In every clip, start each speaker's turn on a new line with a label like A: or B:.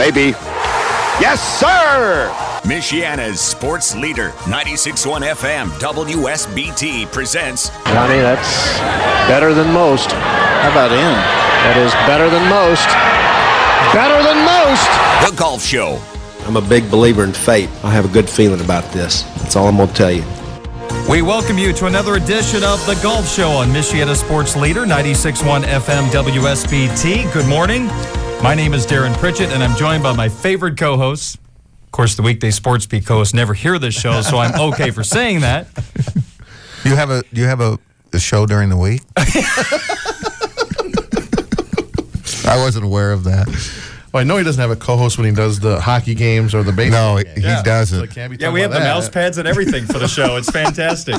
A: Maybe. Yes, sir!
B: Michiana's sports leader, 96.1 FM, WSBT presents.
C: Johnny, that's better than most.
D: How about in?
C: That is better than most. Better than most!
B: The Golf Show.
E: I'm a big believer in fate. I have a good feeling about this. That's all I'm going to tell you.
F: We welcome you to another edition of The Golf Show on Michiana Sports Leader, 96.1 FM WSBT. Good morning. My name is Darren Pritchett, and I'm joined by my favorite co hosts. Of course, the weekday sports beat co hosts never hear this show, so I'm okay for saying that.
G: You have a you have a, a show during the week? I wasn't aware of that.
H: Well, I know he doesn't have a co-host when he does the hockey games or the baseball.
G: No,
H: games.
G: he
H: So
G: doesn't.
H: it can't be
F: Yeah, we have
H: about
F: the
H: that.
F: mouse pads and everything for the show. It's fantastic.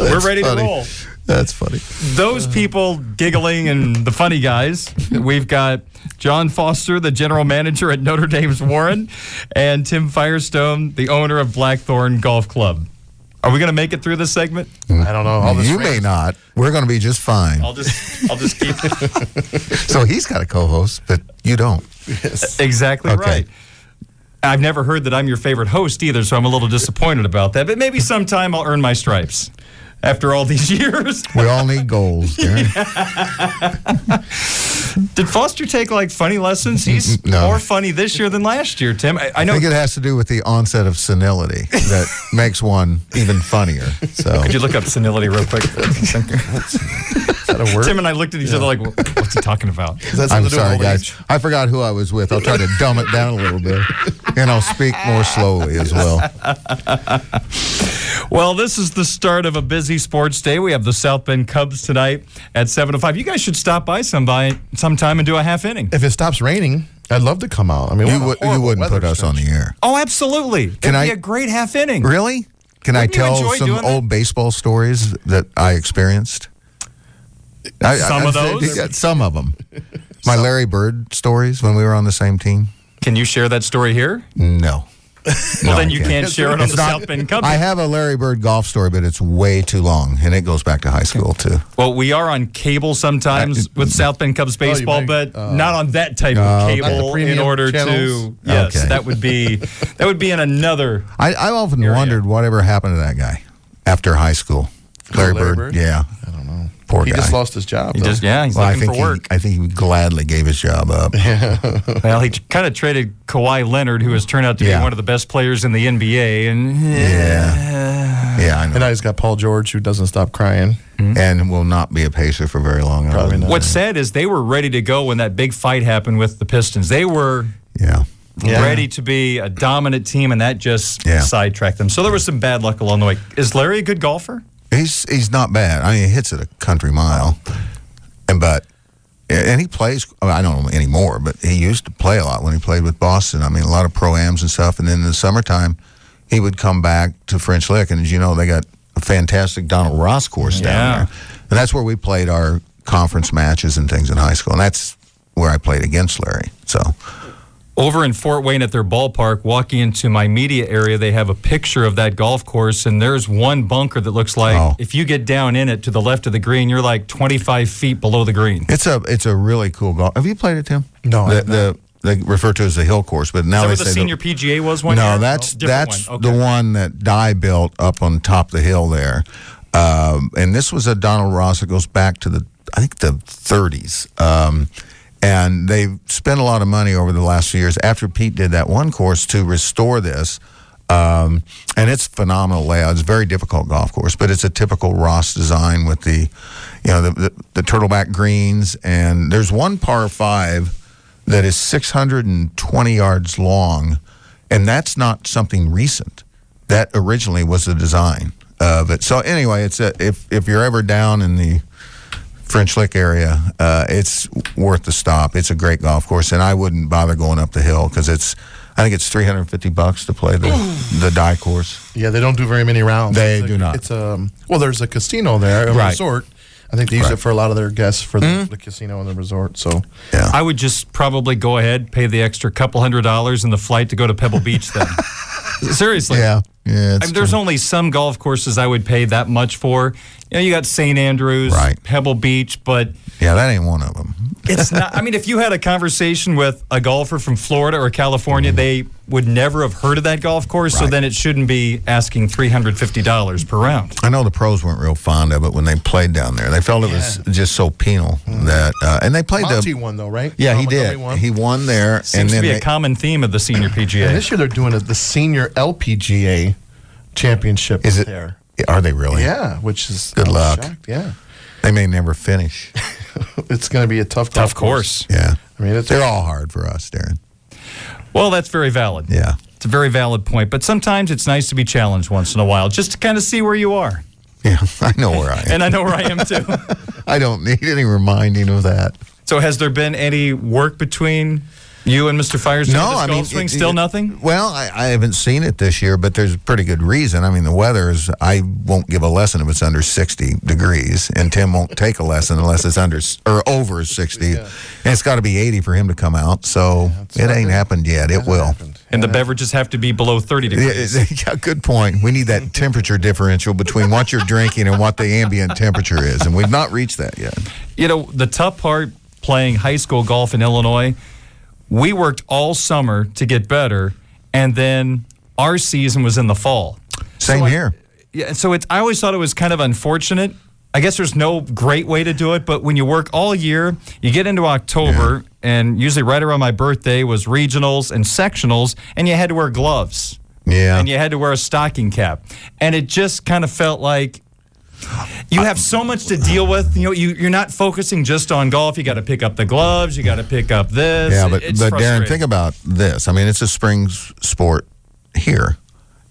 F: We're ready
G: funny.
F: to roll.
G: That's funny.
F: Those uh-huh. people giggling and the funny guys. We've got John Foster, the general manager at Notre Dame's Warren, and Tim Firestone, the owner of Blackthorn Golf Club. Are we going to make it through this segment?
H: I don't know. All this
G: You may not. We're going to be just fine.
F: I'll just, I'll just keep it
G: So he's got a co-host, but you don't. Yes.
F: exactly
G: Okay.
F: right. I've never heard that I'm your favorite host either, so I'm a little disappointed about that. But maybe sometime I'll earn my stripes. After all these years,
G: We all need goals, Darren.
F: did Foster take like funny lessons? He's
G: No.
F: more funny this year than last year, Tim. I, I
G: I think it has to do with the onset of senility that makes one even funnier. So
F: Could you look up senility real quick?
H: Is that a word?
F: Tim and I looked at each other like, "What's he talking about?"
G: I'm
H: something to do with
G: sorry, guys.
H: age?
G: I forgot who I was with. I'll try to dumb it down a little bit, and I'll speak more slowly as well.
F: Well, this is the start of a busy sports day. We have the South Bend Cubs tonight at 7:05. You guys should stop by some by sometime and do a half inning.
H: If it stops raining, I'd love to come out. I mean,
G: You, would, you wouldn't put us on the air,
F: Oh, absolutely.
G: Can
F: be
G: I-
F: a great half inning.
G: really? Can
F: Wouldn't
G: I tell some
F: doing that?
G: old baseball stories that I experienced? I-
F: Some
G: I-
F: of those?
G: Yeah, some of them. My Larry Bird stories when we were on the same team.
F: Can you share that story here?
G: No.
F: Well,
G: No,
F: then you
G: can't.
F: can't share it on
G: It's
F: the
G: not-
F: South Bend Cubs.
G: I have a Larry Bird golf story, but it's way too long, and it goes back to high school too.
F: well, we are on cable sometimes with South Bend Cubs baseball,
H: might-
F: but
H: uh,
F: not on that type
G: No.
F: of cable in order
H: channels?
F: to yes,
G: Okay.
F: that would be that would be in another
G: I, I often
F: Area.
G: wondered whatever happened to that guy after high school. Larry,
H: Larry
G: Bird,
H: Bird?
G: yeah,
H: I don't know.
G: Poor
H: He
G: guy.
H: just lost his job.
F: he
H: though.
F: just yeah, he's
G: well, I
F: looking
G: think
F: for work.
G: he, I think he gladly gave his job up. Yeah.
F: Well, he kind of traded Kawhi Leonard, who has turned out to
G: Yeah.
F: be one of the best players in the NBA, and
G: Yeah, yeah, I know.
H: And now he's got Paul George, who doesn't stop crying. Hmm?
G: and will not be a pacer for very long.
H: Probably not.
F: What's sad is they were ready to go when that big fight happened with the Pistons. They were
G: Yeah,
H: Yeah.
F: ready to be a dominant team, and that just
G: Yeah.
F: sidetracked them. So there was some bad luck along the way. Is Larry a good golfer?
G: He's he's not bad. I mean, he hits it a country mile, and but and he plays. I don't know anymore, but he used to play a lot when he played with Boston. I mean, a lot of pro ams and stuff. And then in the summertime, he would come back to French Lick, and as you know, they got a fantastic Donald Ross course
F: Yeah.
G: down there, and that's where we played our conference matches and things in high school, and that's where I played against Larry. So
F: Over in Fort Wayne at their ballpark, walking into my media area, they have a picture of that golf course, and there's one bunker that looks like
G: Oh.
F: if you get down in it to the left of the green, you're like 25 feet below the green.
G: it's a it's a really cool golf. Have you played it, Tim?
H: No,
G: the,
H: have
G: the they refer to as the hill course, but now
F: Is that
G: they
F: where the
G: say
F: senior PGA was one
G: no,
F: year?
G: that's
F: Different
G: that's
F: one.
G: the one that Dye built up on top of the hill there. Um, and this was a Donald Ross that goes back to the I think the 30s. Um, and they've spent a lot of money over the last few years after Pete did that one course to restore this. Um, and it's phenomenal layout. It's a very difficult golf course, but it's a typical Ross design with the, you know, the, the, the turtleback greens. And there's one par five that is 620 yards long, and that's not something recent. That originally was the design. of it. So anyway, it's a, if if you're ever down in the French Lick area, uh, it's worth the stop. It's a great golf course, and I wouldn't bother going up the hill because it's. I think it's 350 bucks to play the the Dye course.
H: Yeah, they don't do very many rounds.
G: They
H: It's
G: do
H: a-
G: not.
H: It's um well, there's a casino there, a
G: Right.
H: resort. I think they use
G: Right.
H: it for a lot of their guests for the, the casino and the resort. So
G: Yeah.
F: I would just probably go ahead, pay the extra couple hundred dollars in the flight to go to Pebble Beach then. Seriously.
G: yeah. Yeah.
F: I mean, there's only some golf courses I would pay that much for. You know, you got St. Andrews,
G: Right.
F: Pebble Beach, but
G: yeah, that ain't one of them.
F: it's not. I mean, if you had a conversation with a golfer from Florida or California, mm-hmm. they would never have heard of that golf course. So then it shouldn't be asking three hundred fifty dollars per round.
G: I know the pros weren't real fond of it when they played down there. They felt it was just so penal that, uh, and they played
H: Monty
G: the.
H: won though, right?
G: Yeah, he did.
H: won.
G: He won there,
F: Seems
G: and
F: to be
G: they,
F: a common theme of the senior
H: and
F: PGA.
H: this year they're doing it the senior LPGA championship
G: is it?
H: there.
G: Are they really?
H: Yeah, which is
G: Good luck.
H: shocked, Yeah,
G: They may never finish.
H: it's going to be a tough, golf
F: Tough course.
G: Yeah,
H: I mean, it's
G: they're all hard for us, Darren.
F: Well, that's very valid.
G: Yeah.
F: It's a very valid point. But sometimes it's nice to be challenged once in a while, just to kind of see where you are.
G: Yeah, I know where I am.
F: And I know where I am too.
G: I don't need any reminding of that.
F: So, has there been any work between you and Mr. Fires?
G: No, I mean,
F: swing?
G: it-
F: still
G: it-
F: nothing.
G: Well, I, I haven't seen it this year, but there's a pretty good reason. I mean, the weather is. I won't give a lesson if it's under 60 degrees, and Tim won't take a lesson unless it's under or over 60, and it's got to be 80 for him to come out. So
H: it's
G: it ain't
H: good.
G: happened yet. It
H: Hasn't
G: will.
H: happened.
F: And the beverages have to be below 30 degrees.
G: yeah, good point. We need that temperature differential between what you're drinking and what the ambient temperature is, and we've not reached that yet.
F: You know, the tough part playing high school golf in Illinois, we worked all summer to get better, and then our season was in the fall.
G: Same
F: So I-
G: here.
F: Yeah, so it's. I always thought it was kind of unfortunate. I guess there's no great way to do it, but when you work all year, you get into October, and usually right around my birthday was regionals and sectionals, and you had to wear gloves.
G: Yeah.
F: And you had to wear a stocking cap. And it just kind of felt like you have so much to deal with. You know, you, you're not focusing just on golf. You got to pick up the gloves. You got to pick up this.
G: Yeah, but
F: It's
G: but Darren, think about this. I mean, it's a spring sport here,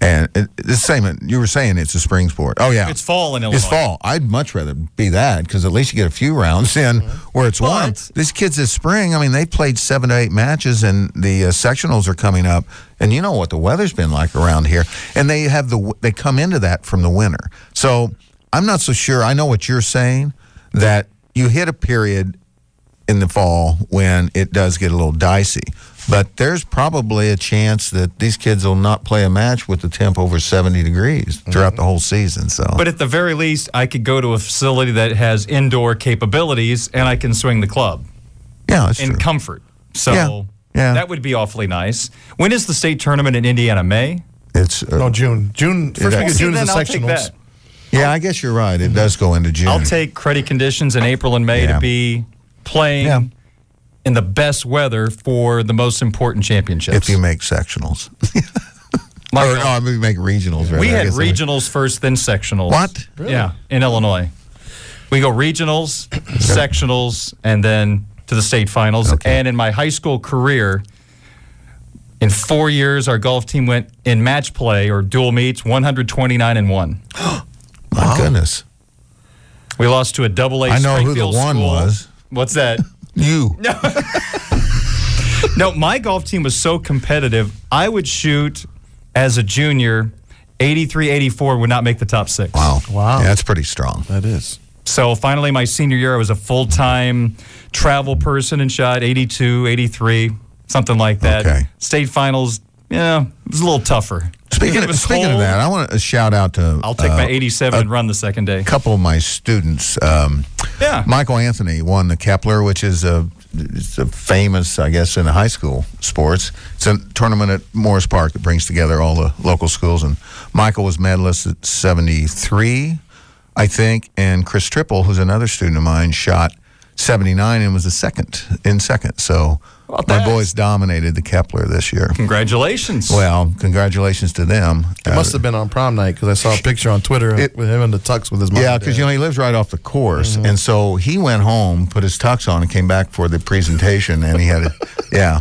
G: and it, it's the same. You were saying it's a spring sport. Oh yeah,
F: It's fall in Illinois.
G: It's fall. I'd much rather be that because at least you get a few rounds in where it's warm.
F: But-
G: These kids this spring, I mean, they played seven to eight matches, and the uh, sectionals are coming up. And you know what the weather's been like around here, and they have the they come into that from the winter. So I'm not so sure. I know what you're saying that you hit a period in the fall when it does get a little dicey. But there's probably a chance that these kids will not play a match with the temp over 70 degrees throughout the whole season. So
F: But at the very least, I could go to a facility that has indoor capabilities and I can swing the club
G: yeah, that's
F: in
G: true.
F: comfort. So
G: Yeah, yeah.
F: that would be awfully nice. When is the state tournament in Indiana? May?
G: It's uh,
H: No, June. June. First
G: that-
H: week of June is
F: then
H: the
F: I'll take
H: sectionals.
F: That.
G: yeah. I guess you're right. It does go into June.
F: I'll take credit conditions in April and May
G: Yeah.
F: to be playing
G: Yeah.
F: in the best weather for the most important championships.
G: if you make sectionals.
F: My
G: or
F: God.
G: no, I mean make regionals. Right?
F: we
G: I
F: had
G: guess I mean-
F: regionals first, then sectionals.
G: What?
F: Yeah, in Illinois. We go regionals, sectionals, and then to the state finals.
G: Okay.
F: And in my high school career, in four years, our golf team went in match play or dual meets 129 and 1.
G: My goodness.
F: We lost to a double A
G: I know who the one
F: school.
G: was.
F: What's that?
G: You.
F: No, my golf team was so competitive. I would shoot as a junior 83, 84, would not make the top six.
G: Wow.
H: Wow.
G: Yeah, that's pretty strong.
H: That is.
F: So finally, my senior year, I was a full time travel person and shot 82, 83, something like that.
G: Okay.
F: State finals, yeah, it was a little tougher.
G: Speaking, of, speaking of that, I want to shout out to
F: I'll take
G: uh,
F: my 87 and run the second day.
G: a couple of my students. Um,
F: Yeah.
G: Michael Anthony won the Kepler, which is a, it's a famous, I guess, in high school sports. It's a tournament at Morris Park that brings together all the local schools. And Michael was medalist at 73, I think. And Chris Triple, who's another student of mine, shot 79 and was the second in second. So my
F: that's-
G: boys dominated the Kepler this year.
F: Congratulations.
G: Well, congratulations to them.
H: It must have been on prom night because I saw a picture on Twitter
G: It-
H: with him in the tux with his mom.
G: Yeah, because you know he lives right off the course, mm-hmm. and so he went home, put his tux on, and came back for the presentation, and he had a yeah.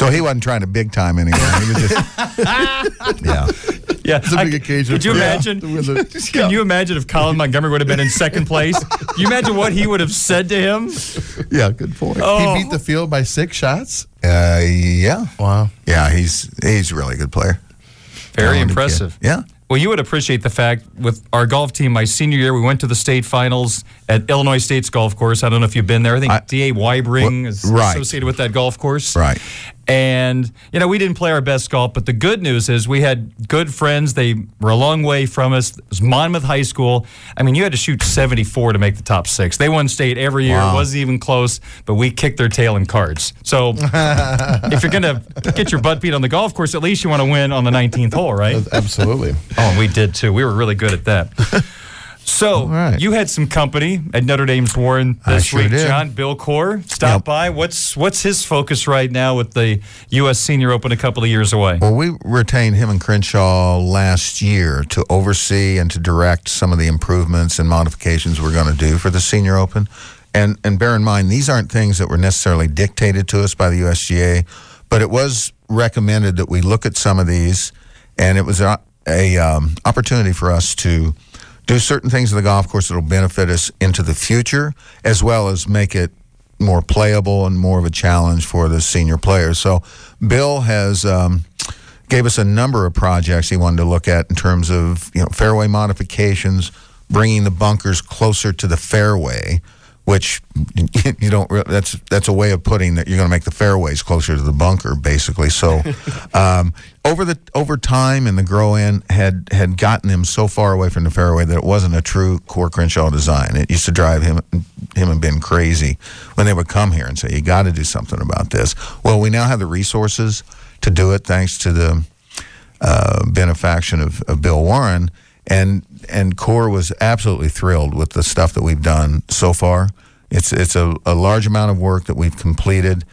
G: So he wasn't trying to big time anyone. He was just yeah.
F: Yeah,
H: It's a
F: I-
H: big occasion.
F: Could you
H: for-
F: imagine?
H: the-
F: Can you imagine if Colin Montgomerie would have been in second place? Can you imagine what he would have said to him?
G: Yeah, good point.
F: Oh.
H: He beat the field by six shots.
G: Uh, yeah,
H: Wow.
G: yeah, he's he's a really good player.
F: Very
G: Talented
F: impressive.
G: kid. Yeah.
F: Well, you would appreciate the fact with our golf team. My senior year, we went to the state finals at Illinois State's golf course. I don't know if you've been there. I think
G: I-
F: D.A. Weibring is
G: right.
F: associated with that golf course.
G: Right.
F: And, you know, we didn't play our best golf, but the good news is we had good friends. They were a long way from us. It was Monmouth High School. I mean, you had to shoot 74 to make the top six. They won state every year.
G: Wow.
F: It wasn't even close, but we kicked their tail in cards. So if you're going to get your butt beat on the golf course, at least you want to win on the 19th hole, right?
H: Absolutely.
F: Oh, and we did too. We were really good at that. So
G: right.
F: you had some company at Notre Dame's Warren this
G: sure
F: week,
G: did.
F: John. Bill Coore stopped
G: Yep.
F: by. What's what's his focus right now with the U.S. Senior Open a couple of years away?
G: Well, we retained him and Crenshaw last year to oversee and to direct some of the improvements and modifications we're going to do for the Senior Open. And and bear in mind, these aren't things that were necessarily dictated to us by the USGA, but it was recommended that we look at some of these, and it was a, a um, opportunity for us to do certain things in the golf course that will benefit us into the future, as well as make it more playable and more of a challenge for the senior players. So, Bill has um, gave us a number of projects he wanted to look at in terms of you know fairway modifications, bringing the bunkers closer to the fairway, which you don't. That's that's a way of putting that you're going to make the fairways closer to the bunker, basically. So, um, over the over time and the grow in had had gotten him so far away from the fairway that it wasn't a true Coore Crenshaw design. It used to drive him him and Ben crazy when they would come here and say, "You got to do something about this." Well, we now have the resources to do it, thanks to the uh, benefaction of, of Bill Warren, and and Coore was absolutely thrilled with the stuff that we've done so far. It's it's a, a large amount of work that we've completed.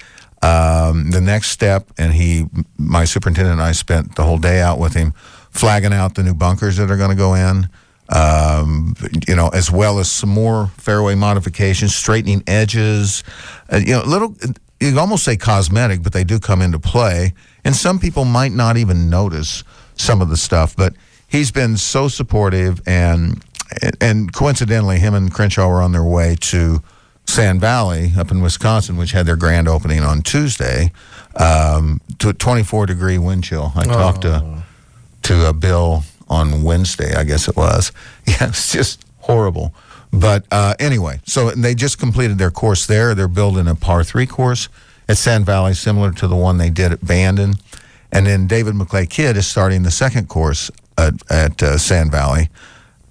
G: Um, the next step, and he, my superintendent and I spent the whole day out with him, flagging out the new bunkers that are going to go in. Um, you know, as well as some more fairway modifications, straightening edges. Uh, you know, little you almost say cosmetic, but they do come into play. And some people might not even notice some of the stuff, but he's been so supportive and and coincidentally him and Crenshaw were on their way to Sand Valley up in Wisconsin, which had their grand opening on Tuesday, um, to a 24 degree wind chill. I talked to to uh, Bill on Wednesday, I guess it was. Yeah, it's just horrible. But uh, anyway, so they just completed their course there. They're building a par three course at Sand Valley, similar to the one they did at Bandon. And then David McLay Kidd is starting the second course at, at uh, Sand Valley.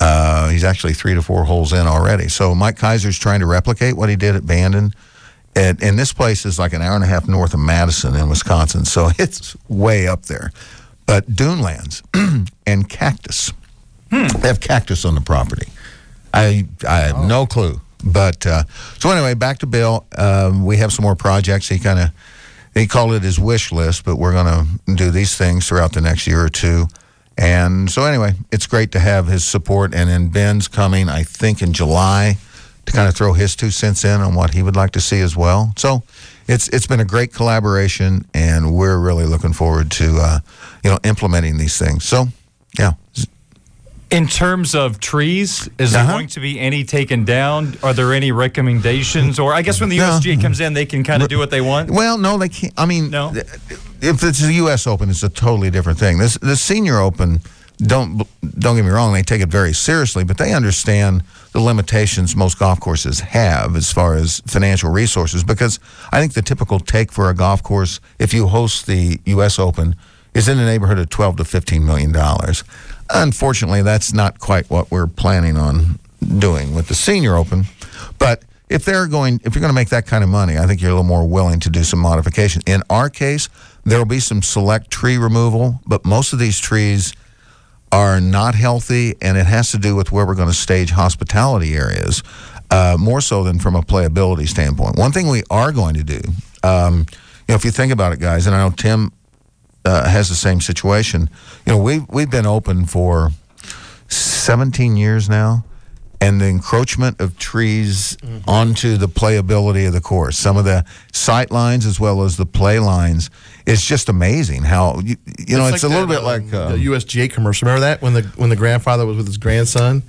G: Uh, he's actually three to four holes in already. So Mike Keiser's trying to replicate what he did at Bandon. And, and this place is like an hour and a half north of Madison in Wisconsin. So it's way up there. But Dunelands and Cactus. They have cactus on the property. I I have no clue. But uh, so anyway, back to Bill. Um, we have some more projects. He kind of he called it his wish list, but we're going to do these things throughout the next year or two. And so anyway, it's great to have his support. And then Ben's coming, I think, in July to kind of throw his two cents in on what he would like to see as well. So it's it's been a great collaboration, and we're really looking forward to uh, you know implementing these things. So yeah,
F: In terms of trees, is there
G: Uh-huh.
F: going to be any taken down? Are there any recommendations? Or I guess when the
G: No.
F: USGA comes in, they can kind of do what they want?
G: Well, no, they can't. I mean,
F: No?
G: if it's the U.S. Open, it's a totally different thing. This the Senior Open. Don't don't get me wrong; they take it very seriously, but they understand the limitations most golf courses have as far as financial resources. Because I think the typical take for a golf course, if you host the U.S. Open, is in the neighborhood of twelve to fifteen million dollars. Unfortunately, that's not quite what we're planning on doing with the Senior Open, but if they're going, if you're going to make that kind of money, I think you're a little more willing to do some modification. In our case, there will be some select tree removal, but most of these trees are not healthy, and it has to do with where we're going to stage hospitality areas, uh, more so than from a playability standpoint. One thing we are going to do, um, you know, if you think about it, guys, and I know Tim uh, has the same situation. You know, we've we've been open for 17 years now, and the encroachment of trees onto the playability of the course. Some of the sight lines as well as the play lines. It's just amazing how you, you know it's, a little
H: that,
G: bit like
H: um,
G: uh,
H: the USGA commercial. Remember that when the when the grandfather was with his grandson,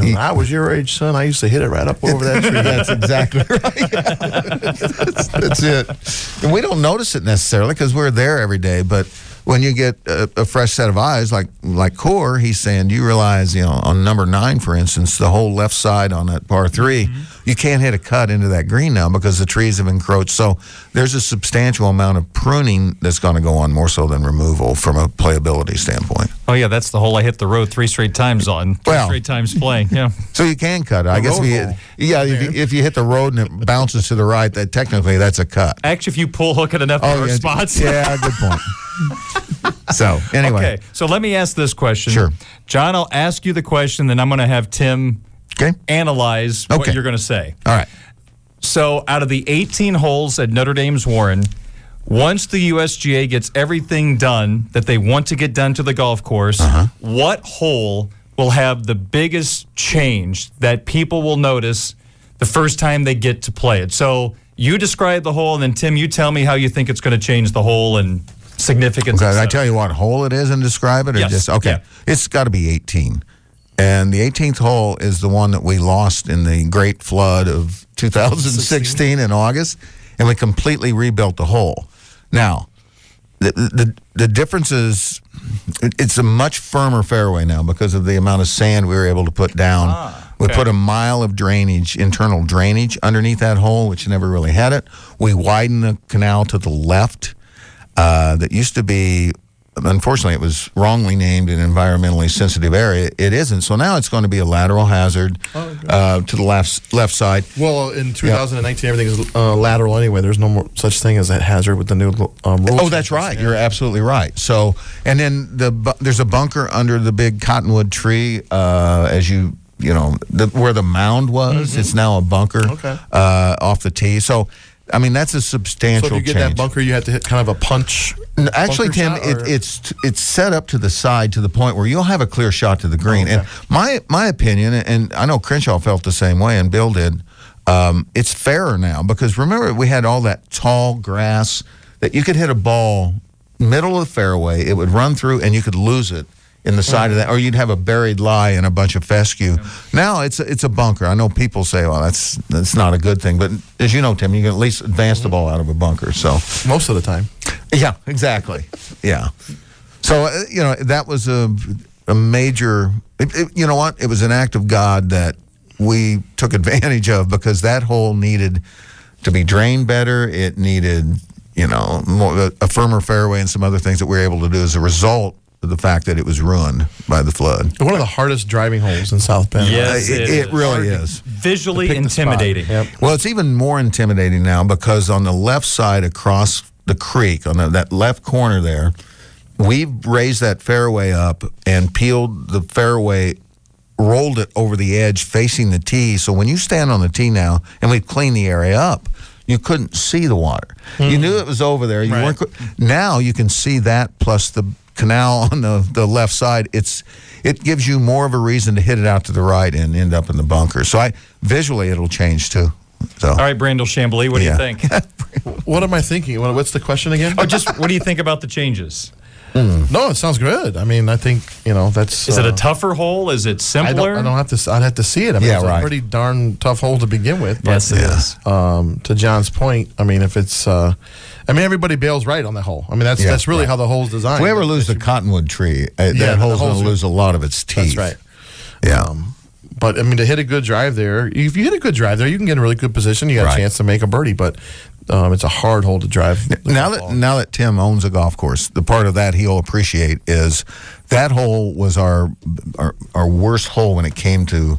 H: was, "I was your age, son. I used to hit it right up over that tree."
G: That's exactly right. that's, that's it. And we don't notice it necessarily because we're there every day. But when you get a, a fresh set of eyes, like like Coore, he's saying, do you realize, you know, on number nine, for instance, the whole left side on that par 3 mm-hmm. You can't hit a cut into that green now because the trees have encroached. So there's a substantial amount of pruning that's going to go on more so than removal from a playability standpoint.
F: Oh yeah, that's the hole I hit the road three straight times on. Three
G: Well-
F: straight times playing. Yeah.
G: So you can cut it. I guess if you,
H: hole.
G: yeah, if you, if you hit the road and it bounces to the right, that technically that's a cut.
F: Actually, if you pull hook it enough
G: Oh, yeah,
F: spots.
G: Yeah, good point. so anyway,
F: Okay, so let me ask this question.
G: Sure.
F: John, I'll ask you the question, then I'm going to have Tim
G: okay,
F: analyze what you're going to say.
G: all right.
F: So, out of the 18 holes at Notre Dame's Warren, once the USGA gets everything done that they want to get done to the golf course,
G: Uh-huh.
F: what hole will have the biggest change that people will notice the first time they get to play it? So, you describe the hole, and then Tim, you tell me how you think it's going to change the hole and significance.
G: Okay, I tell you what hole it is and describe it, or
F: Yes,
G: just okay.
F: yeah.
G: It's got to be 18, and the 18th hole is the one that we lost in the Great Flood of 2016 in August, and we completely rebuilt the hole. Now, the the the difference is it's a much firmer fairway now because of the amount of sand we were able to put down. We
F: okay.
G: put a mile of drainage, internal drainage, underneath that hole, which never really had it. We widened the canal to the left. Uh, that used to be, unfortunately, it was wrongly named an environmentally sensitive area. It isn't. So now it's going to be a lateral hazard uh, to the left left side.
H: Well, in 2019, everything is uh, lateral anyway. There's no more such thing as that hazard with the new um, rules.
G: Oh, that's right. You're absolutely right. So, and then the there's a bunker under the big cottonwood tree uh, as you you know the, where the mound was. It's now a bunker
H: Okay.
G: uh, off the tee. So, I mean that's a
H: So
G: substantial
H: if you get
G: change.
H: that bunker, you have to hit kind of a punch.
G: No, Actually, Tim,
H: shot,
G: it, it's it's set up to the side to the point where you'll have a clear shot to the green.
H: Okay.
G: And my my opinion, and I know Crenshaw felt the same way, and Bill did. Um, it's fairer now because remember we had all that tall grass that you could hit a ball middle of the fairway, it would run through, and you could lose it in the side of that, or you'd have a buried lie and a bunch of fescue. Now it's a, it's a bunker. I know people say, "Well, that's that's not a good thing," but as you know, Tim, you can at least advance the ball out of a bunker. So.
H: most of the time.
G: Yeah, exactly. Yeah. So uh, you know that was a a major. It, it- you know what? It was an act of God that we took advantage of because that hole needed to be drained better. It needed you know more, a firmer fairway and some other things that we were able to do as a result the fact that it was ruined by the flood.
H: One of the hardest driving holes in South Bend.
F: Yes,
G: it,
F: it
G: it
F: is.
G: really is.
F: Visually
H: Pick the spot.
F: intimidating.
H: Yep.
G: Well, it's even more intimidating now because on the left side across the creek, on the, that left corner there, we've raised that fairway up and peeled the fairway, rolled it over the edge facing the tee. So when you stand on the tee now, and we've cleaned the area up, you couldn't see the water. You mm. knew it was over there. You
H: Right.
G: weren't. co- Now you can see that plus the canal on the, the left side. It's it gives you more of a reason to hit it out to the right and end up in the bunker. So I visually it'll change too. So
F: All right, Brandel Chamblee, what do
G: Yeah.
F: you think?
H: What am I thinking? What's the question again?
F: oh, just what do you think about the changes?
H: no, it sounds good. I mean, I think you know that's.
F: Is it a tougher hole? Is it
H: I
F: simpler?
H: don't, I don't have to. s- I'd have to see it. I mean,
G: Yeah,
H: it's
G: right.
H: a pretty darn tough hole to begin with. But,
F: yes, it is.
H: um, to John's point, I mean, if it's, uh, I mean, everybody bails right on that hole. I mean, that's
G: Yeah,
H: that's really
G: right.
H: how the hole's designed.
G: if we ever lose the cottonwood tree, uh,
H: Yeah,
G: that
H: the
G: hole's going to lose a lot of its teeth.
H: That's right.
G: Yeah.
H: Um, but I mean, to hit a good drive there, if you hit a good drive there, you can get in a really good position. You got
G: Right.
H: a chance to make a birdie, but um, it's a hard hole to drive.
G: now that
H: ball.
G: now that Tim owns a golf course, the part of that he'll appreciate is that hole was our our, our worst hole when it came to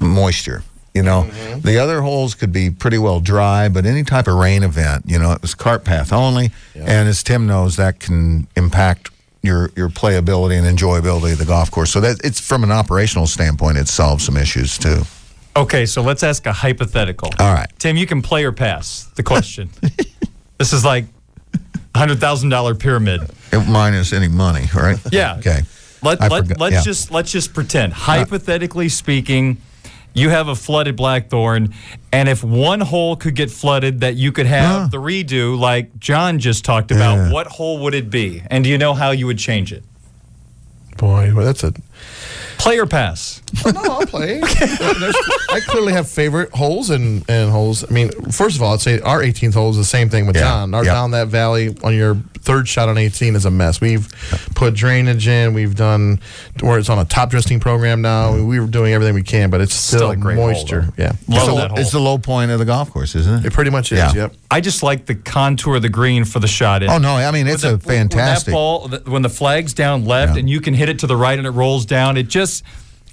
G: moisture. You know,
H: Mm-hmm.
G: the other holes could be pretty well dry, but any type of rain event, you know, it was cart path only. And as Tim knows, that can impact your your playability and enjoyability of the golf course. So that it's from an operational standpoint, it solves some issues too.
F: Okay, so let's ask a hypothetical.
G: All right.
F: Tim, you can play or pass the question. this is like $100,000 pyramid.
G: Minus any money, right?
F: Yeah.
G: Okay.
F: Let,
G: I
F: let,
G: forgot-
F: let's
G: yeah.
F: just let's just pretend. Hypothetically speaking, you have a flooded Blackthorn, and if one hole could get flooded that you could have the redo, like John just talked about,
G: Yeah.
F: what hole would it be? And do you know how you would change it?
H: Boy, well, that's a.
F: Player pass.
H: Oh, no, I'll play. I clearly have favorite holes and, and holes. I mean, first of all, I'd say our 18th hole is the same thing with
G: Yeah,
H: John. Our
G: yeah.
H: down that valley on your third shot on 18 is a mess. We've put drainage in. We've done where it's on a top dressing program now. We were doing everything we can, but it's still,
F: Still a great hole,
H: moisture.
F: though.
H: yeah,
F: Love
G: it's, the,
F: that hole.
G: it's the low point of the golf course, isn't
H: it
G: it?
H: pretty much is.
G: Yeah.
H: Yep.
F: I just like the contour of the green for the shot.
G: Oh no, I mean it's
F: When
G: a
F: the- when
G: fantastic.
F: that ball, th- when the flag's down left
G: Yeah.
F: and you can hit it to the right and it rolls down, it just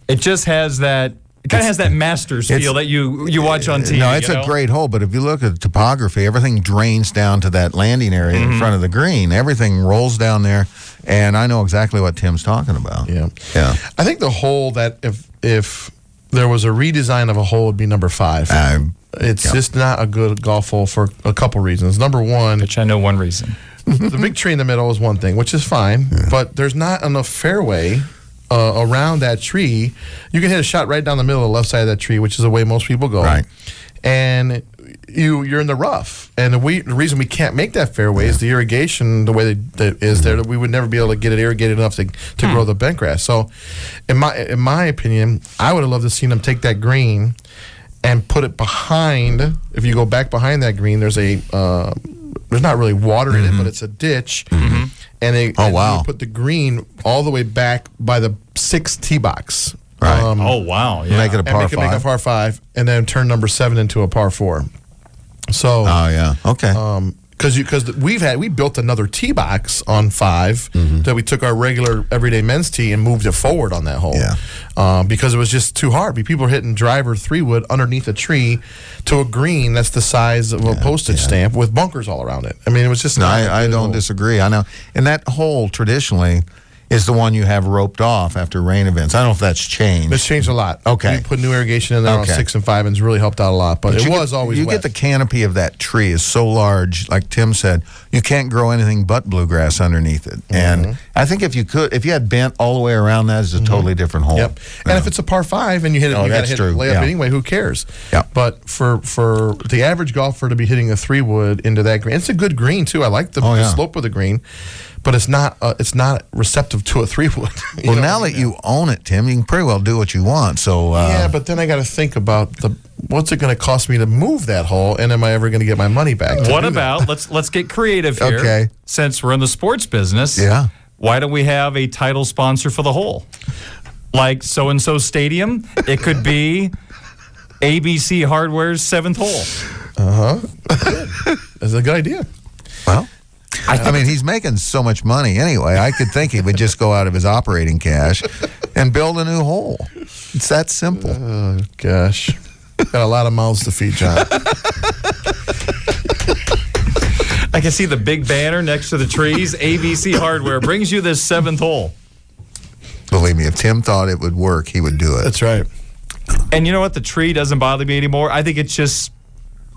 F: it just has that it kind of has that Masters feel that you you watch on TV.
G: No, it's
F: you
G: a great hole, but if you look at the topography, everything drains down to that landing area
F: Mm-hmm.
G: in front of the green. Everything rolls down there, and I know exactly what Tim's talking about.
H: Yeah.
G: yeah.
H: I think the hole that if if there was a redesign of a hole would be number five.
G: Um,
H: it's
G: yeah.
H: just not a good golf hole for a couple reasons. Number one,
F: Which I know one reason.
H: the big tree in the middle is one thing, which is fine, but there's not enough fairway uh, around that tree. You can hit a shot right down the middle of the left side of that tree, which is the way most people go.
G: Right.
H: And you you're in the rough, and the, we, the reason we can't make that fairway is the irrigation the way that, that is there. That we would never be able to get it irrigated enough to, to grow the bent grass. So, in my in my opinion, I would have loved to seen them take that green and put it behind. If you go back behind that green, there's a uh, there's not really water in it, but it's a ditch. And they
G: Oh,
H: and you
G: wow.
H: put the green all the way back by the six tee box.
G: Right.
H: Um,
F: Oh wow, yeah.
G: Make it a
H: and
G: par
H: make it make a
G: five.
H: par five, and then turn number seven into a par four. So,
G: Oh yeah. Okay.
H: um, because you because we've had we built another tee box on 5
G: Mm-hmm.
H: that we took our regular everyday men's tee and moved it forward on that hole.
G: Yeah.
H: Um, because it was just too hard. People are hitting driver three wood underneath a tree to a green that's the size of a postage stamp with bunkers all around it. I mean, it was just
G: no, I, I don't disagree. I know, and that hole traditionally is the one you have roped off after rain events. I don't know if that's changed.
H: It's changed a lot.
G: Okay.
H: we put new irrigation in there
G: Okay.
H: on six and five, and it's really helped out a lot. But,
G: But
H: it was
G: get,
H: always
G: you
H: wet.
G: get the canopy of that tree is so large, like Tim said, you can't grow anything but bluegrass underneath it.
H: Mm-hmm.
G: And I think if you could, if you had bent all the way around that, is a totally different hole.
H: Yep. And if it's a par five and you hit it,
G: Oh,
H: you got to
G: that's
H: hit
G: true.
H: layup
G: Yeah.
H: anyway. Who cares?
G: Yep.
H: But for for the average golfer to be hitting a three wood into that green, it's a good green too. I like the,
G: Oh,
H: the
G: yeah.
H: slope of the green, but it's not uh, it's not receptive to a three wood.
G: Well,
H: know
G: now that
H: mean?
G: you own it, Tim, you can pretty well do what you want. So uh,
H: yeah, but then I got to think about the what's it going to cost me to move that hole, and am I ever going to get my money back?
F: What
H: do that?
F: about let's let's get creative here.
G: Okay.
F: Since we're in the sports business,
G: Yeah.
F: Why don't we have a title sponsor for the hole? Like so and so stadium, it could be ABC Hardware's seventh hole. Uh huh.
H: That's a good idea.
G: Well, I, mean, he's making so much money anyway. I could think he would just go out of his operating cash and build a new hole. It's that simple.
H: Oh gosh, got a lot of mouths to feed, John.
F: I can see the big banner next to the trees. ABC Hardware brings you this seventh hole.
G: Believe me, if Tim thought it would work, he would do it.
H: That's right.
F: And you know what? The tree doesn't bother me anymore. I think it's just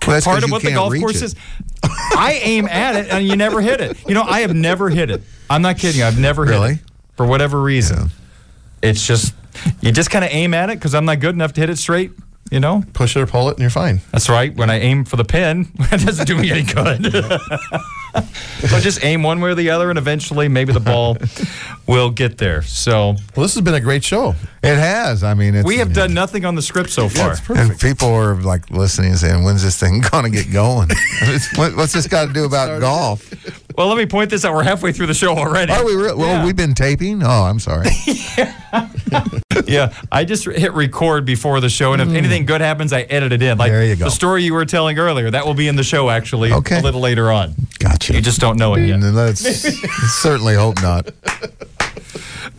G: Well, that's
F: part of what the golf course
G: it.
F: is. I aim at it and you never hit it. You know, I have never hit it. I'm not kidding. you. I've never hit
G: Really?
F: it for whatever reason. It's just you just kind of aim at it because I'm not good enough to hit it straight. You know,
H: Push it or pull it, and you're fine.
F: that's right. When I aim for the pin, it doesn't do me any good. so just aim one way or the other, and eventually maybe the ball will get there. So
H: Well, this has been a great show.
G: It has. I mean, it's,
F: we have done nothing on the script so far.
H: it's
G: And people are like listening and saying, "When's this thing going to get going? What's this got to do about golf?"
F: well, let me point this out. We're halfway through the show already.
G: Are we? Re- well,
F: Yeah.
G: we've been taping. Oh, I'm sorry.
F: Yeah, I just hit record before the show, and if mm. anything good happens, I edit it in. Like.
G: There you go.
F: the story you were telling earlier, that will be in the show actually
G: Okay.
F: a little later on.
G: Gotcha.
F: You just don't know it yet.
G: Mm, let's certainly hope not.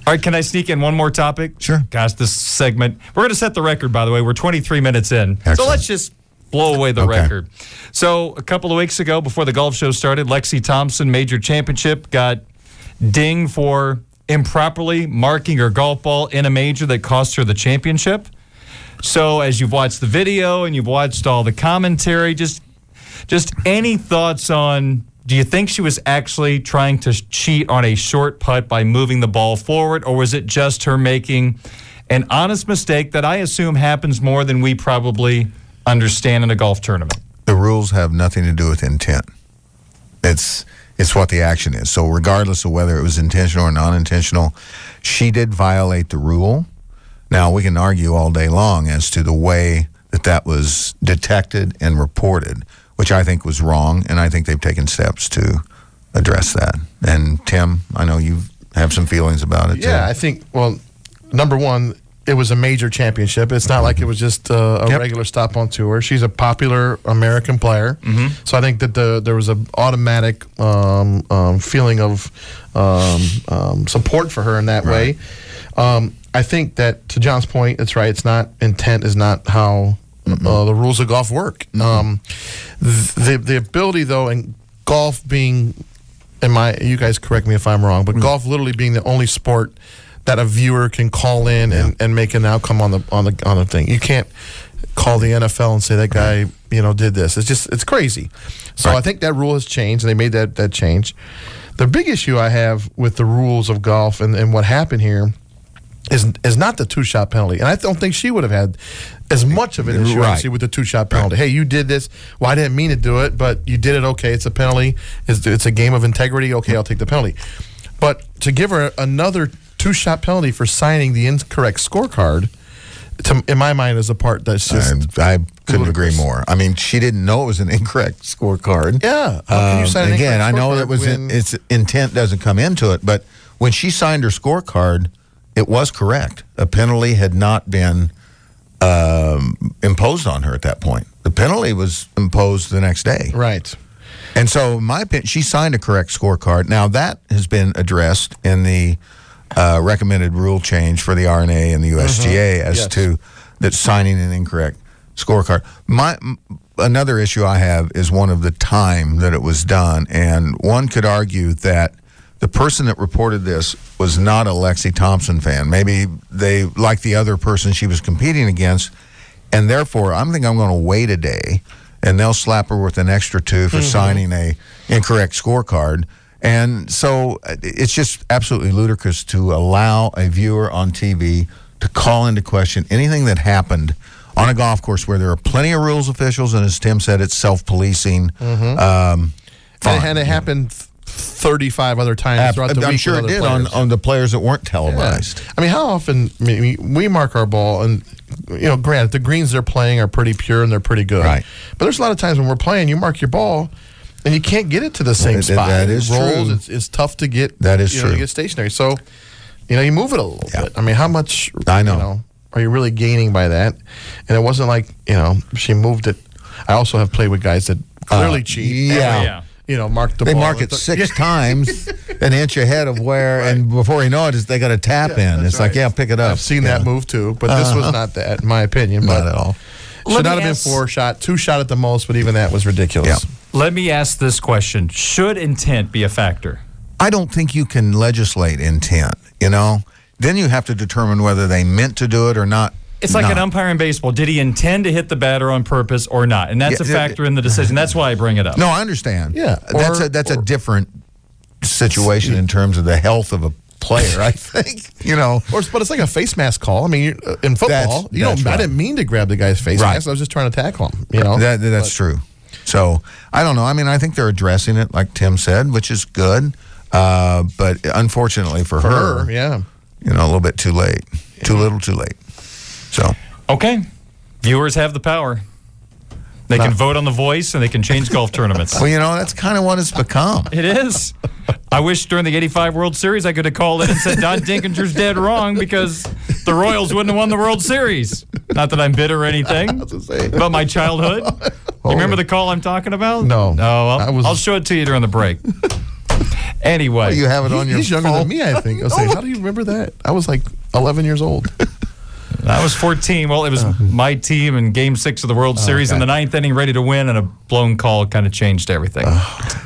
F: All right, can I sneak in one more topic?
G: Sure.
F: Gosh, this segment, we're going to set the record, by the way. We're 23 minutes in. So let's just blow away the
G: Okay.
F: record. So a couple of weeks ago, before the golf show started, Lexi Thompson, major championship, got dinged for improperly marking her golf ball in a major that cost her the championship. So as you've watched the video and you've watched all the commentary, just just any thoughts on do you think she was actually trying to cheat on a short putt by moving the ball forward or was it just her making an honest mistake that I assume happens more than we probably understand in a golf tournament.
G: The rules have nothing to do with intent. It's it's what the action is. So regardless of whether it was intentional or non-intentional, she did violate the rule. Now we can argue all day long as to the way that that was detected and reported, which I think was wrong, and I think they've taken steps to address that. And Tim, I know you have some feelings about it.
H: Yeah,
G: too.
H: I think. Well, number one, it was a major championship. It's not like it was just uh, a
G: Yep.
H: regular stop on tour. She's a popular American player, so I think that the, there was an automatic um, um, feeling of um, um, support for her in that way. Um, I think that to John's point, it's right. It's not intent is not how uh, the rules of golf work. Um, the the ability though, and golf being and my you guys correct me if I'm wrong, but golf literally being the only sport that a viewer can call in and, and make an outcome on the on the on the thing. You can't call the NFL and say that guy you know did this. It's just it's crazy. So I think that rule has changed, and they made that that change. The big issue I have with the rules of golf and, and what happened here is is not the two shot penalty, and I don't think she would have had as much of it as she
G: Right.
H: with the two shot penalty. Hey, you did this. Well, I didn't mean to do it, but you did it. Okay, it's a penalty. It's, it's a game of integrity. Okay, I'll take the penalty. But to give her another two shot penalty for signing the incorrect scorecard, to, in my mind, is a part that's just
G: I, I couldn't agree more. I mean, she didn't know it was an incorrect scorecard.
H: Yeah. How can you
G: Um, again, I know that was in, its intent doesn't come into it, but when she signed her scorecard, it was correct. A penalty had not been um, imposed on her at that point. The penalty was imposed the next day.
H: right.
G: And so, my opinion, she signed a correct scorecard. Now, that has been addressed in the uh, recommended rule change for the R&A and the USGA as
H: Yes.
G: to that signing an incorrect scorecard. My m- another issue I have is one of the time that it was done, and one could argue that the person that reported this was not a Lexi Thompson fan. Maybe they like the other person she was competing against, and therefore I'm thinking I'm going to wait a day, and they'll slap her with an extra two for signing a incorrect scorecard. And so uh, it's just absolutely ludicrous to allow a viewer on TV to call into question anything that happened on a golf course where there are plenty of rules officials, and as Tim said, it's self-policing. Um,
H: And,
G: fine.
H: it- and it happened 35 other times throughout the
G: I'm
H: week.
G: sure it did
H: other
G: on, on the players that weren't televised.
H: Yeah. I mean, how often I mean, we we mark our ball, and you know, granted, the greens they're playing are pretty pure and they're pretty good.
G: Right.
H: But there's a lot of times when we're playing, you mark your ball, and you can't get it to the same
G: That-
H: spot.
G: that
H: It
G: is
H: rolls.
G: true.
H: It's, it's tough to get.
G: That is
H: you know,
G: true.
H: to get stationary. So, you know, you move it a little
G: Yeah.
H: bit. I mean, how much?
G: I know.
H: You know, are you really gaining by that? And it wasn't like you know she moved it. I also have played with guys that clearly
G: Uh,
H: cheat.
G: yeah.
H: and,
F: Yeah.
H: You know, mark the
G: They
H: ball.
G: mark it six times, an inch ahead of where, and before you know it, they got a tap
H: Yeah,
G: in.
H: that's
G: It's like, yeah, pick it up.
H: I've seen
G: Yeah.
H: that move too, but this was uh-huh. not that, in my opinion.
G: Not at all.
H: Should
F: me
H: not have been four shot, two shot at the most, but even that was ridiculous.
G: Yeah.
F: Let me ask this question Should intent be a factor?
G: I don't think you can legislate intent. You know, then you have to determine whether they meant to do it or not.
F: It's like
G: not.
F: an umpire in baseball. Did he intend to hit the batter on purpose or not? And that's
G: Yeah,
F: a factor in the decision. That's why I bring it up.
G: No, I understand.
H: Yeah,
G: that's a that's a different situation in terms of the health of a player. I think you know.
H: Or, but it's like a face mask call. I mean, uh, in football,
G: That's-
H: you know,
G: that's
H: I
G: right.
H: didn't mean to grab the guy's face
G: Right.
H: mask. I was just trying to tackle him. You know,
G: That, that's true. So I don't know. I mean, I think they're addressing it, like Tim said, which is good. Uh, but unfortunately for,
H: for
G: her,
H: her, yeah.
G: you know, a little bit too late, too little, too late. So
F: Okay. Viewers have the power. They can vote on the voice and they can change golf tournaments.
G: well, you know, that's kind of what it's become.
F: It is. I wish during the 85 World Series I could have called in and said Don Denkinger's dead wrong because the Royals wouldn't have won the World Series. Not that I'm bitter or anything about my childhood. You remember oh. the call I'm talking about?
H: No.
F: Oh, no,
H: I
F: I'll,
H: was-
F: I'll show it to you during the break. Anyway,
G: You have it on your
H: He's younger
G: phone.
H: than me, I think. I was saying, how do you remember that? I was like 11 years old.
F: I was 14. Well, it was uh-huh. my team in Game Six of the World oh, Series in the ninth inning, ready to win, and a blown call kind of changed everything.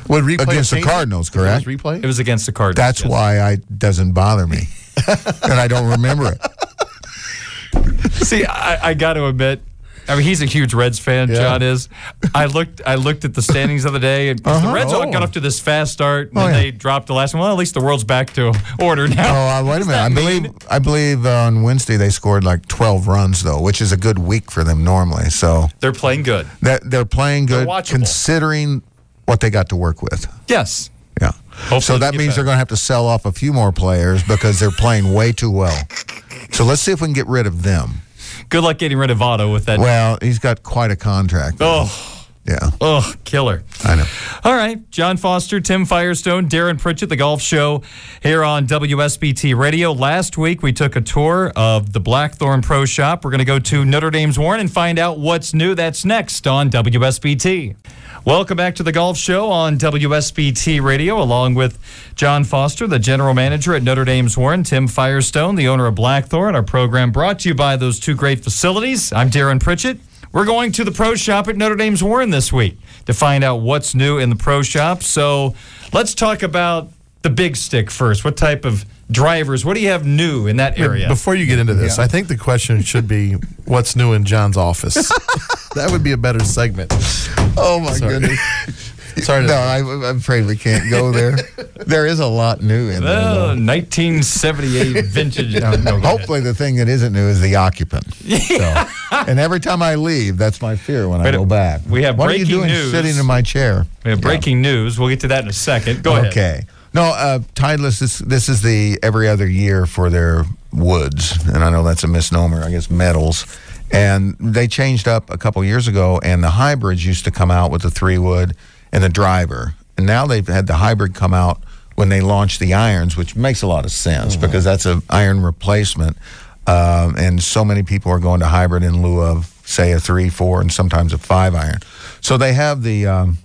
H: Would replay
G: Against the? Cardinals,
H: If it was
G: correct?
H: Replay.
F: it was against the Cardinals.
G: That's
F: yes.
G: why I doesn't bother me, and I don't remember it.
F: See, I, I got to admit, I mean, he's a huge Reds fan.
H: Yeah.
F: John is. I looked. I looked at the standings the other day, and 'cause the Reds all
H: Oh.
F: got off to this fast start, and
G: Oh,
F: then
G: yeah.
F: they dropped the last one. Well, at least the world's back to order now.
G: Oh, uh, wait a minute. I
F: that
G: believe
F: mean?
G: I believe uh, on Wednesday they scored like 12 runs though, which is a good week for them normally. So
F: They're playing good.
G: that they're playing good
F: watchable.
G: considering what they got to work with.
F: Yes.
G: Yeah.
F: Hopefully
G: so that means
F: better.
G: they're going to have to sell off a few more players because they're playing way too well. So let's see if we can get rid of them.
F: Good luck getting rid of Votto with that.
G: Well, he's got quite a contract.
F: oh,
G: Yeah,
F: oh, killer.
G: I know.
F: All right, John Foster, Tim Firestone, Darren Pritchett, the golf show here on WSBT Radio. Last week we took a tour of the Blackthorn Pro Shop. We're going to go to Notre Dame's Warren and find out what's new. That's next on WSBT. Welcome back to the golf show on WSBT Radio, along with John Foster, the general manager at Notre Dame's Warren, Tim Firestone, the owner of Blackthorn. Our program brought to you by those two great facilities. I'm Darren Pritchett. We're going to the pro shop at Notre Dame's Warren this week to find out what's new in the pro shop. So let's talk about the big stick first. What type of drivers? What do you have new in that area?
H: Before you get into this, I think the question should be what's new in John's office? that would be a better segment.
G: Oh my
H: Sorry.
G: goodness.
H: Sorry to
G: No, I, I'm afraid we can't go there. there is a lot new in there.
F: Uh,
G: though.
F: 1978 vintage. No, no, go ahead.
G: Hopefully, the thing that isn't new is the occupant. So, and every time I leave, that's my fear when I
F: Wait,
G: go back.
F: we have
G: what are you
F: breaking
G: doing
F: news.
G: sitting in my chair?
F: We have breaking news. We'll get to that in a second. Go ahead.
G: Okay. No, uh, Titleist. This, this is the every other year for their woods, and I know that's a misnomer. I guess metals, and they changed up a couple years ago, and the hybrids used to come out with the three wood and the driver, and now they've had the hybrid come out when they launched the irons, which makes a lot of sense because that's an iron replacement, um, and so many people are going to hybrid in lieu of say a three, four, and sometimes a five iron. So they have the um,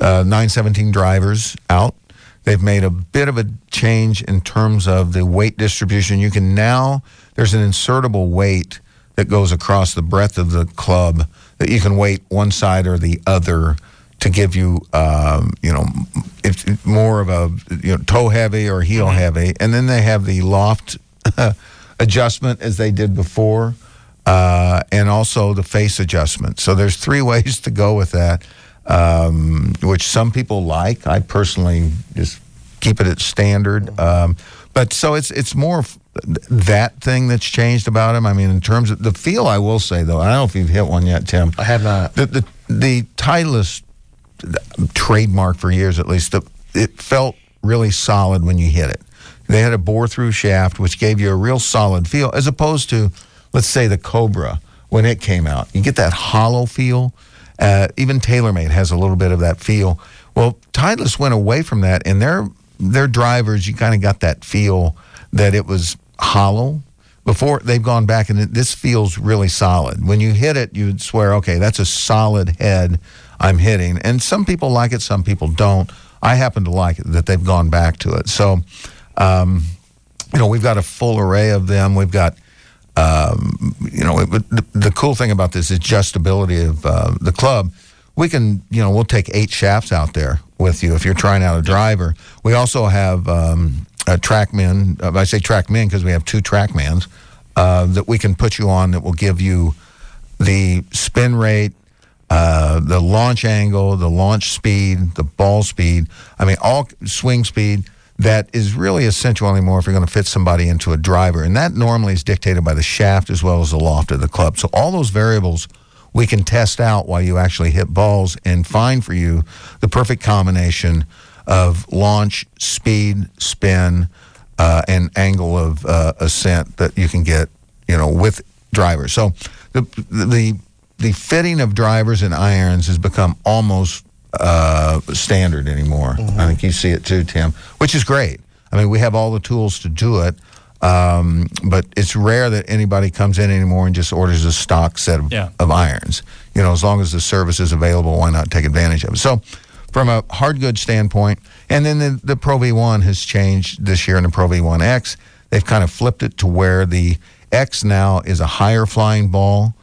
G: uh, 917 drivers out. They've made a bit of a change in terms of the weight distribution. You can now, there's an insertable weight that goes across the breadth of the club that you can weight one side or the other to give you, um, you know, it's it's more of a you know toe heavy or heel heavy. And then they have the loft adjustment as they did before, uh, and also the face adjustment. So there's three ways to go with that, um, which some people like. I personally just keep it at standard. Um, but so it's it's more of that thing that's changed about him. I mean, in terms of the feel, I will say though, I don't know if you've hit one yet, Tim.
H: I have not.
G: The the the Titleist trademark for years at least. The, it felt really solid when you hit it. They had a bore through shaft, which gave you a real solid feel, as opposed to, let's say, the Cobra when it came out. You get that hollow feel. Uh, even TaylorMade has a little bit of that feel. Well, Titleist went away from that, and their their drivers, you kind of got that feel that it was hollow. Before they've gone back, and this feels really solid. When you hit it, you'd swear, okay, that's a solid head I'm hitting. And some people like it, some people don't. I happen to like it that they've gone back to it. So, um, you know, we've got a full array of them. We've got, um, you know, it, the, the cool thing about this is adjustability of uh, the club. We can, you know, we'll take eight shafts out there with you if you're trying out a driver. We also have um, a TrackMan. Uh, I say TrackMan because we have two TrackMans uh, that we can put you on that will give you the spin rate, uh, the launch angle, the launch speed, the ball speed. I mean, all swing speed that is really essential anymore if you're going to fit somebody into a driver. And that normally is dictated by the shaft as well as the loft of the club. So all those variables we can test out while you actually hit balls and find for you the perfect combination of launch, speed, spin, uh, and angle of uh, ascent that you can get, you know, with drivers. So the the the fitting of drivers and irons has become almost uh, standard anymore. I think you see it too, Tim, which is great. I mean, we have all the tools to do it, um, but it's rare that anybody comes in anymore and just orders a stock set of,
F: Yeah.
G: of irons. You know, as long as the service is available, why not take advantage of it? So, from a hard good standpoint, and then the, the Pro V1 has changed this year in the Pro V1X. They've kind of flipped it to where the X now is a higher flying ball,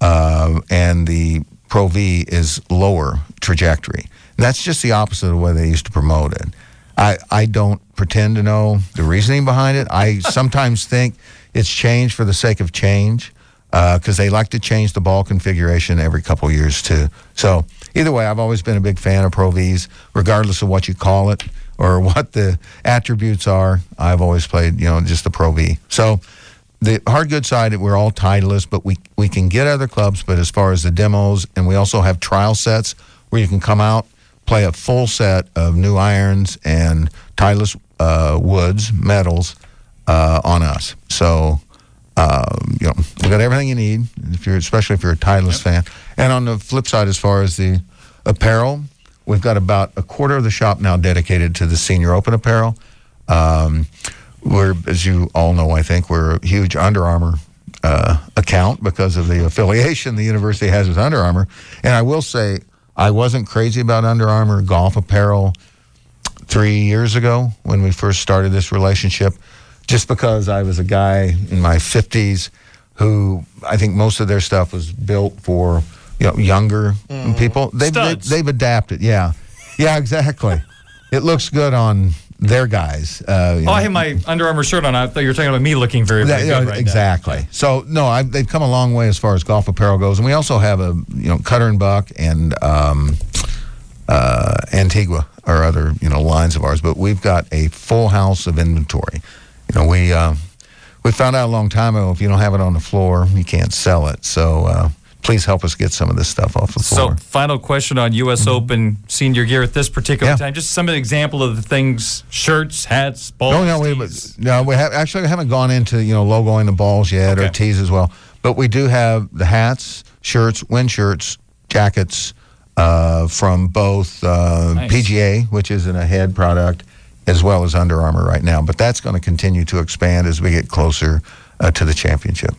G: uh, and the Pro V is lower trajectory. And that's just the opposite of the way they used to promote it. I, I don't pretend to know the reasoning behind it. I sometimes think it's change for the sake of change. because they like to change the ball configuration every couple of years too. So either way, I've always been a big fan of Pro V's, regardless of what you call it or what the attributes are. I've always played, you know, just the Pro V. So the hard good side, we're all Titleist, but we we can get other clubs. But as far as the demos, and we also have trial sets where you can come out, play a full set of new irons and Titleist uh, woods, metals uh, on us. So. Um, you know, we got everything you need. If you're, especially if you're a Titleist fan, and on the flip side, as far as the apparel, we've got about a quarter of the shop now dedicated to the Senior Open apparel. Um, we're, as you all know, I think we're a huge Under Armour uh, account because of the affiliation the university has with Under Armour. And I will say, I wasn't crazy about Under Armour golf apparel three years ago when we first started this relationship, just because I was a guy in my 50s who I think most of their stuff was built for you know younger people. They've, they,
F: Studs.
G: they've adapted. Yeah, yeah, exactly. it looks good on their guys. Uh, you
F: Oh,
G: know.
F: I have my Under Armour shirt on. I thought you were talking about me looking very, very
G: That-
F: good right now.
G: exactly. So no, I, they've come a long way as far as golf apparel goes, and we also have a you know Cutter and Buck and um, uh, Antigua or other you know lines of ours, but we've got a full house of inventory. You know we uh, we found out a long time ago if you don't have it on the floor, you can't sell it. So uh, please help us get some of this stuff off the floor.
F: So, final question on U.S. Open senior gear at this particular
G: Mm-hmm. Yeah.
F: time. Just some example of the things: shirts, hats, balls.
G: No, no, we no, we have actually haven't gone into you know logoing the balls yet or tees as well, but we do have the hats, shirts, wind shirts, jackets uh, from both uh,
F: Nice.
G: PGA, which is an ahead product, as well as Under Armour right now. But that's going to continue to expand as we get closer uh, to the championship.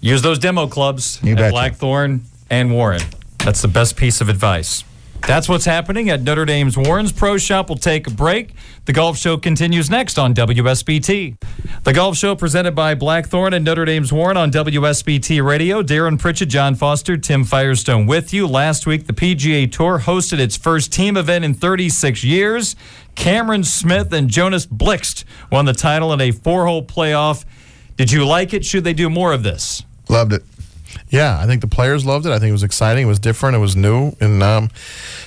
F: Use those demo clubs
G: You
F: at
G: betcha.
F: Blackthorn and Warren. That's the best piece of advice. That's what's happening at Notre Dame's Warren's Pro Shop. We'll take a break. The Golf Show continues next on WSBT. The Golf Show presented by Blackthorn and Notre Dame's Warren on WSBT Radio. Darren Pritchett, John Foster, Tim Firestone with you. Last week, the PGA Tour hosted its first team event in 36 years. Cameron Smith and Jonas Blixt won the title in a four-hole playoff. Did you like it? Should they do more of this?
G: Loved it.
H: Yeah, I think the players loved it. I think it was exciting. It was different. It was new, and um,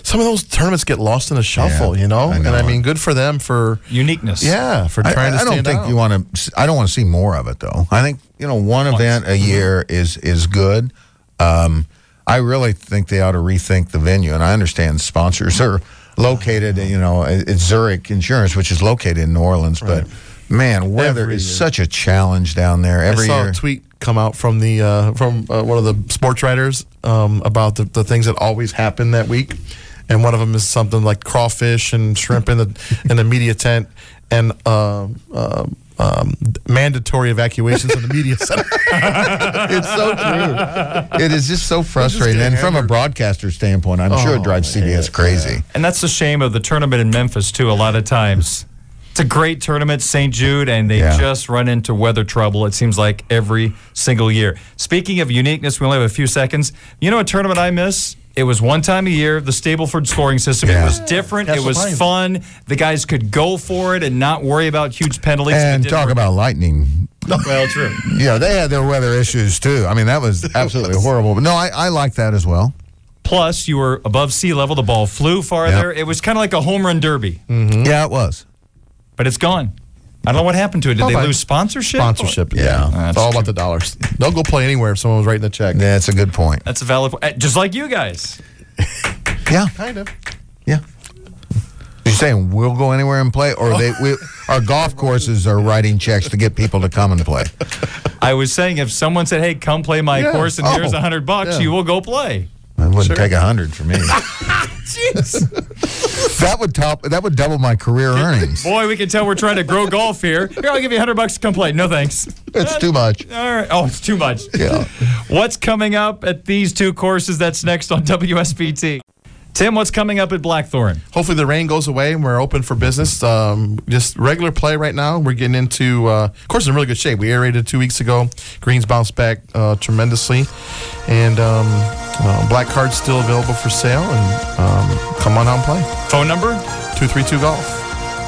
H: some of those tournaments get lost in the shuffle.
G: Yeah,
H: you know?
G: I know
H: and I mean, good for them for
F: Uniqueness.
H: yeah for
G: I,
H: trying
G: I
H: to
G: don't think
H: out.
G: you want to. I don't want to see more of it though. I think you know one event a year is is good. Um, I really think they ought to rethink the venue, and I understand sponsors are located. You know, it's Zurich Insurance, which is located in New Orleans, but man, weather
H: Every
G: is
H: year.
G: such a challenge down there every
H: I saw
G: year.
H: a tweet come out from the uh, from uh, one of the sports writers um, about the, the things that always happen that week, and one of them is something like crawfish and shrimp in the in the media tent and um, um, um, mandatory evacuations of the media center.
G: it's so true. It is just so frustrating,
H: get
G: and from a broadcaster standpoint, I'm sure it
H: Oh,
G: drives CBS crazy.
F: And that's the shame of the tournament in Memphis, too, a lot of times. It's a great tournament, St. Jude, and they
G: Yeah.
F: just run into weather trouble, it seems like, every single year. Speaking of uniqueness, we only have a few seconds. You know a tournament I miss? It was one time a year, the Stableford scoring system. It was different. It was
H: Pines.
F: fun. The guys could go for it and not worry about huge penalties.
G: And talk
F: work.
G: about lightning.
F: Well, true.
G: Yeah, they had their weather issues too. I mean, that was absolutely horrible. But no, I, I like that as well.
F: Plus, you were above sea level. The ball flew farther. It was kind of like a home run derby, mm-hmm.
G: Yeah, it was.
F: But it's gone. I don't know what happened to it. Did they lose sponsorship?
H: Sponsorship,
G: Yeah.
H: yeah,
F: That's
H: it's all about the dollars. They'll go play anywhere if someone was writing the check.
G: Yeah, that's a good point.
F: That's a valid point. Just like you guys.
G: Yeah,
H: Kind of.
G: yeah. You're saying we'll go anywhere and play, or they we, our golf courses are writing checks to get people to come and play.
F: I was saying if someone said, "Hey, come play my
H: Yeah.
F: course and here's
G: Oh.
F: a hundred bucks,"
H: Yeah.
F: you will go play.
G: It wouldn't
H: Sure.
G: take a hundred for me. Jeez. that would top. That would double my career earnings.
F: Boy, we can tell we're trying to grow golf here. Here, I'll give you a hundred bucks to come play. No thanks.
G: It's too much.
F: All right. Oh, it's too much.
G: Yeah.
F: What's coming up at these two courses? That's next on WSBT. Tim, what's coming up at Blackthorn?
H: Hopefully the rain goes away and we're open for business. Um, just regular play right now. We're getting into, uh, of course, in really good shape. We aerated two weeks ago. Greens bounced back uh, tremendously, and um, uh, black cards still available for sale. And um, come on out and play.
F: Phone number?
H: Two three two golf.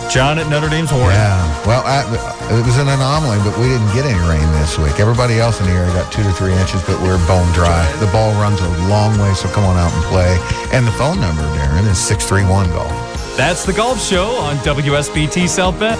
F: John at Notre Dame's Warren.
G: Yeah. Well, I, It was an anomaly, but we didn't get any rain this week. Everybody else in the area got two to three inches, but we're bone dry. The ball runs a long way, so come on out and play. And the phone number, Darren, is 631 Golf.
F: That's the Golf Show on WSBT South Bend.